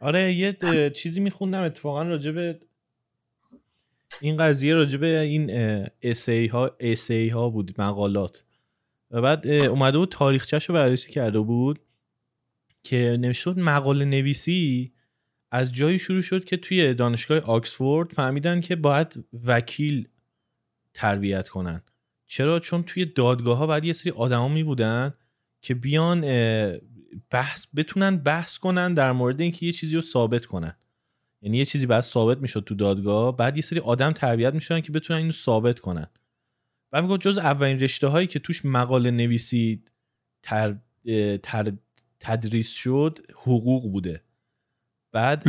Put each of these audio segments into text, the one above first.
آره یه چیزی میخوندم اتفاقا راجع به این قضیه راجع به این اسی ها اسی ها بود مقالات. و بعد اومده بود تاریخچهش رو بررسی کرده بود که نوشته بود مقاله نویسی از جایی شروع شد که توی دانشگاه آکسفورد فهمیدن که باید وکیل تربیت کنن. چرا؟ چون توی دادگاه ها باید یه سری آدما می بودن که بیان بحث بتونن بحث کنن در مورد اینکه یه چیزی رو ثابت کنن. یعنی یه چیزی بعد ثابت می‌شد تو دادگاه بعد یه سری آدم تربیت می‌شدن که بتونن اینو ثابت کنن. و میگه جز اولین رشته هایی که توش مقاله نویسی تر, تر تدریس شد حقوق بوده. بعد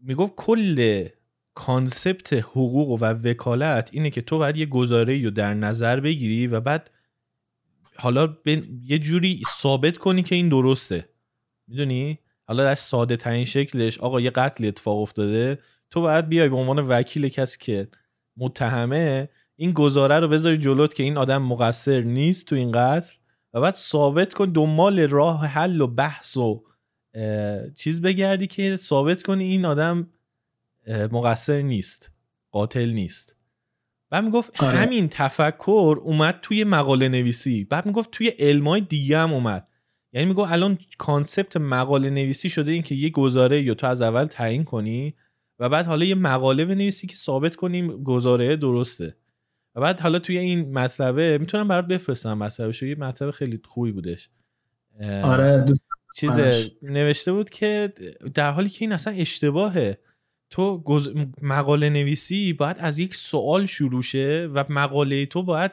می‌گفت کل concept حقوق و وکالت اینه که تو باید یه گزاره رو در نظر بگیری و بعد حالا یه جوری ثابت کنی که این درسته. می‌دونی؟ حالا در ساده ترین شکلش آقا یه قتل اتفاق افتاده تو باید بیای به عنوان وکیل کسی که متهمه این گزاره رو بذاری جلوت که این آدم مقصر نیست تو این قتل و بعد ثابت کن دنبال راه حل و بحث و چیز بگردی که ثابت کنی این آدم مقصر نیست قاتل نیست. بعد می‌گفت آره. همین تفکر اومد توی مقاله نویسی. بعد می‌گفت توی علمای دیگه هم اومد. یعنی می‌گفت الان کانسپت مقاله نویسی شده این که یه گزاره یا تو از اول تعیین کنی و بعد حالا یه مقاله بنویسی که ثابت کنیم گزاره درسته. و بعد حالا توی این مطلبه می‌تونم برات بفرستم مطلبش یه مطلب خیلی خوبی بودش. آره چیز نوشته بود که در حالی که این اصلا اشتباهه. تو مقاله نویسی باید از یک سوال شروع شه و مقاله تو باید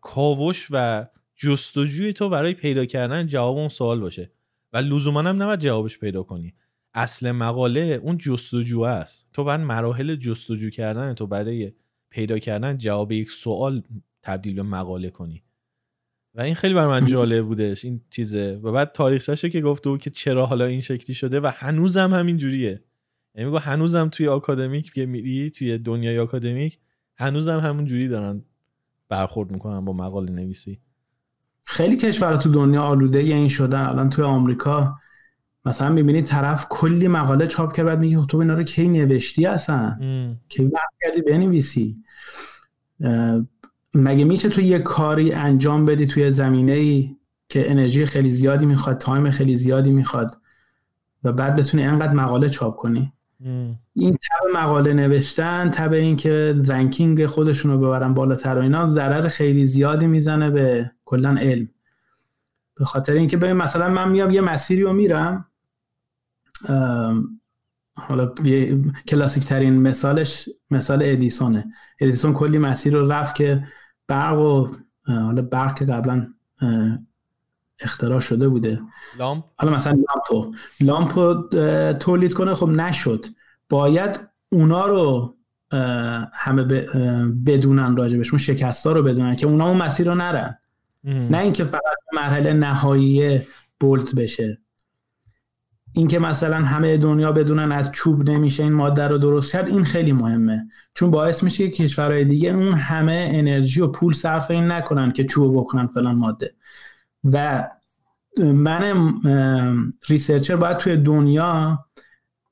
کاوش و جستجوی تو برای پیدا کردن جواب اون سوال باشه. و لزوما هم نباید جوابش پیدا کنی. اصل مقاله اون جستجو است. تو باید مراحل جستجو کردن تو برای پیدا کردن جواب یک سوال تبدیل به مقاله کنی. و این خیلی بر من جالب بودش این چیزه. و بعد تاریخچه‌شو که گفته بود که چرا حالا این شکلی شده و هنوزم همین جوریه یعنی میگه هنوزم توی آکادمیک که میری توی دنیای آکادمیک هنوزم همون جوری دارن برخورد می‌کنن با مقاله نویسی. خیلی کشور تو دنیا آلوده این شدن الان توی آمریکا مثلا می‌بینی طرف کلی مقاله چاپ کرد بعد میگه تو اینا رو کی نوشتی اصلا؟ کی کردی بنویسی؟ مگه میشه تو یه کاری انجام بدی توی زمینه ای که انرژی خیلی زیادی می‌خواد time خیلی زیادی می‌خواد و بعد بتونی انقدر مقاله چاپ کنی؟ این تب مقاله نوشتن تب این که رنکینگ خودشون رو ببرن بالاتر و اینا ضرر خیلی زیادی می‌زنه به کلا علم. به خاطر اینکه ببین مثلا من میام یه مسیری رو میرم حالا کلاسیک ترین مثالش مثال ادیسونه. ادیسون کلی مسیر رو رفت که برق و حالا برق که قبلا اختراع شده بوده. لامپ؟ حالا مثلا لامپو لامپ تولید کنه خب نشد. باید اونا رو همه بدونن راجبش. اون شکستا رو بدونن که اونا اون مسیر رو نرن. نه اینکه فقط مرحله نهایی بولت بشه. اینکه مثلا همه دنیا بدونن از چوب نمیشه این ماده رو درست کرد این خیلی مهمه. چون باعث میشه که کشورهای دیگه اون همه انرژی و پول صرف این نکنن که چوب بکنن فلان ماده. و من ریسرچر باید توی دنیا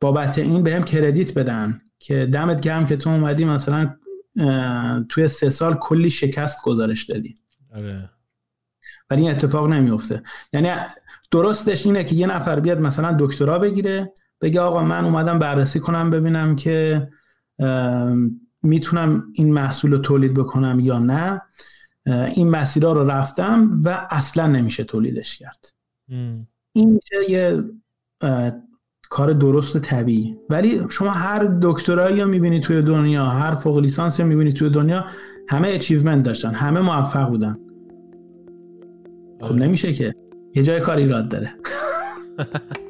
بابت این بهم کردیت بدن که دمت گرم که تو اومدی مثلا توی سه سال کلی شکست گزارش دادی. آره. ولی این اتفاق نمیفته یعنی درستش اینه که یه نفر بیاد مثلا دکترا بگیره بگه آقا من اومدم بررسی کنم ببینم که می‌تونم این محصول رو تولید بکنم یا نه. این مسیرها رو رفتم و اصلا نمیشه تولیدش کرد. این میشه یه کار درست و طبیعی. ولی شما هر دکترایی رو می‌بینی توی دنیا هر فوق لیسانس رو می‌بینی توی دنیا همه اچیومنت داشتن همه موفق بودن. خب آره. نمیشه که. یه جای کاری ایراد داره.